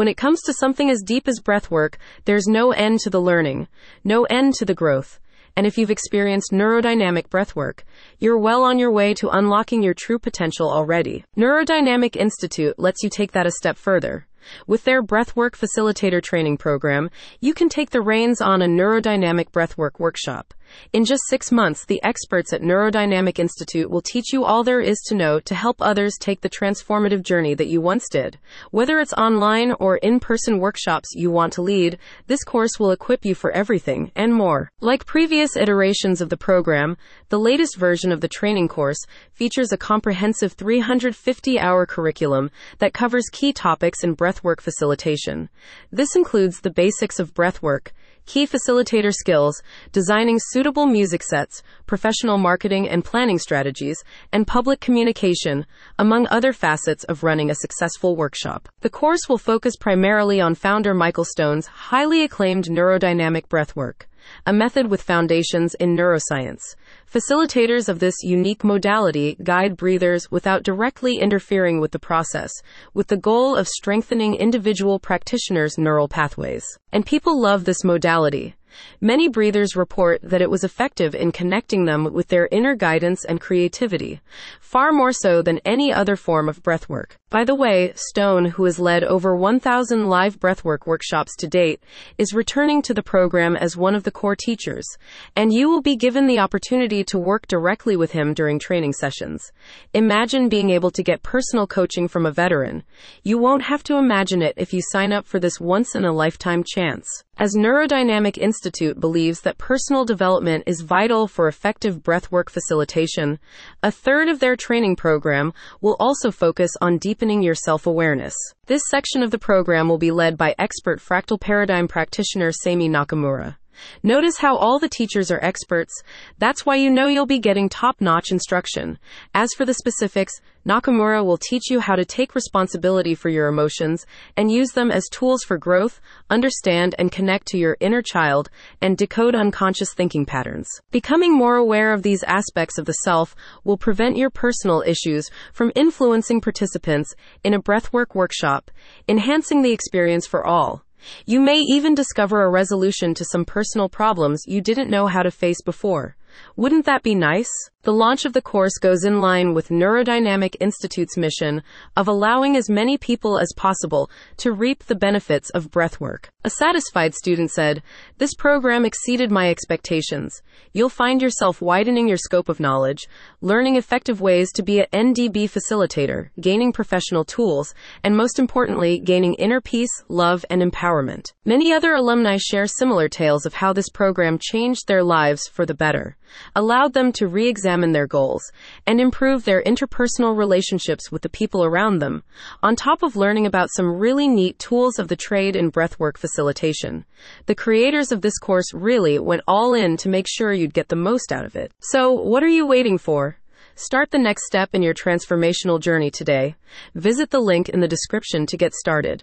When it comes to something as deep as breathwork, there's no end to the learning, no end to the growth. And if you've experienced neurodynamic breathwork, you're well on your way to unlocking your true potential already. Neurodynamic Institute lets you take that a step further. With their Breathwork Facilitator Training Program, you can take the reins on a neurodynamic breathwork workshop. In just six months, the experts at Neurodynamic Institute will teach you all there is to know to help others take the transformative journey that you once did. Whether it's online or in person workshops you want to lead, this course will equip you for everything and more. Like previous iterations of the program, the latest version of the training course features a comprehensive 350 hour curriculum that covers key topics in breathwork facilitation. This includes the basics of breathwork key facilitator skills, designing suitable music sets, professional marketing and planning strategies, and public communication, among other facets of running a successful workshop. The course will focus primarily on founder Michael Stone's highly acclaimed neurodynamic breathwork a method with foundations in neuroscience. Facilitators of this unique modality guide breathers without directly interfering with the process, with the goal of strengthening individual practitioners' neural pathways. And people love this modality. Many breathers report that it was effective in connecting them with their inner guidance and creativity, far more so than any other form of breathwork. By the way, Stone, who has led over 1,000 live breathwork workshops to date, is returning to the program as one of the core teachers, and you will be given the opportunity to work directly with him during training sessions. Imagine being able to get personal coaching from a veteran. You won't have to imagine it if you sign up for this once in a lifetime chance. As Neurodynamic Institute believes that personal development is vital for effective breathwork facilitation, a third of their training program will also focus on deepening your self awareness. This section of the program will be led by expert fractal paradigm practitioner Sami Nakamura. Notice how all the teachers are experts. That's why you know you'll be getting top notch instruction. As for the specifics, Nakamura will teach you how to take responsibility for your emotions and use them as tools for growth, understand and connect to your inner child, and decode unconscious thinking patterns. Becoming more aware of these aspects of the self will prevent your personal issues from influencing participants in a breathwork workshop, enhancing the experience for all. You may even discover a resolution to some personal problems you didn't know how to face before. Wouldn't that be nice? The launch of the course goes in line with Neurodynamic Institute's mission of allowing as many people as possible to reap the benefits of breathwork. A satisfied student said, This program exceeded my expectations. You'll find yourself widening your scope of knowledge, learning effective ways to be an NDB facilitator, gaining professional tools, and most importantly, gaining inner peace, love, and empowerment. Many other alumni share similar tales of how this program changed their lives for the better, allowed them to re examine examine their goals, and improve their interpersonal relationships with the people around them, on top of learning about some really neat tools of the trade in breathwork facilitation. The creators of this course really went all in to make sure you'd get the most out of it. So, what are you waiting for? Start the next step in your transformational journey today. Visit the link in the description to get started.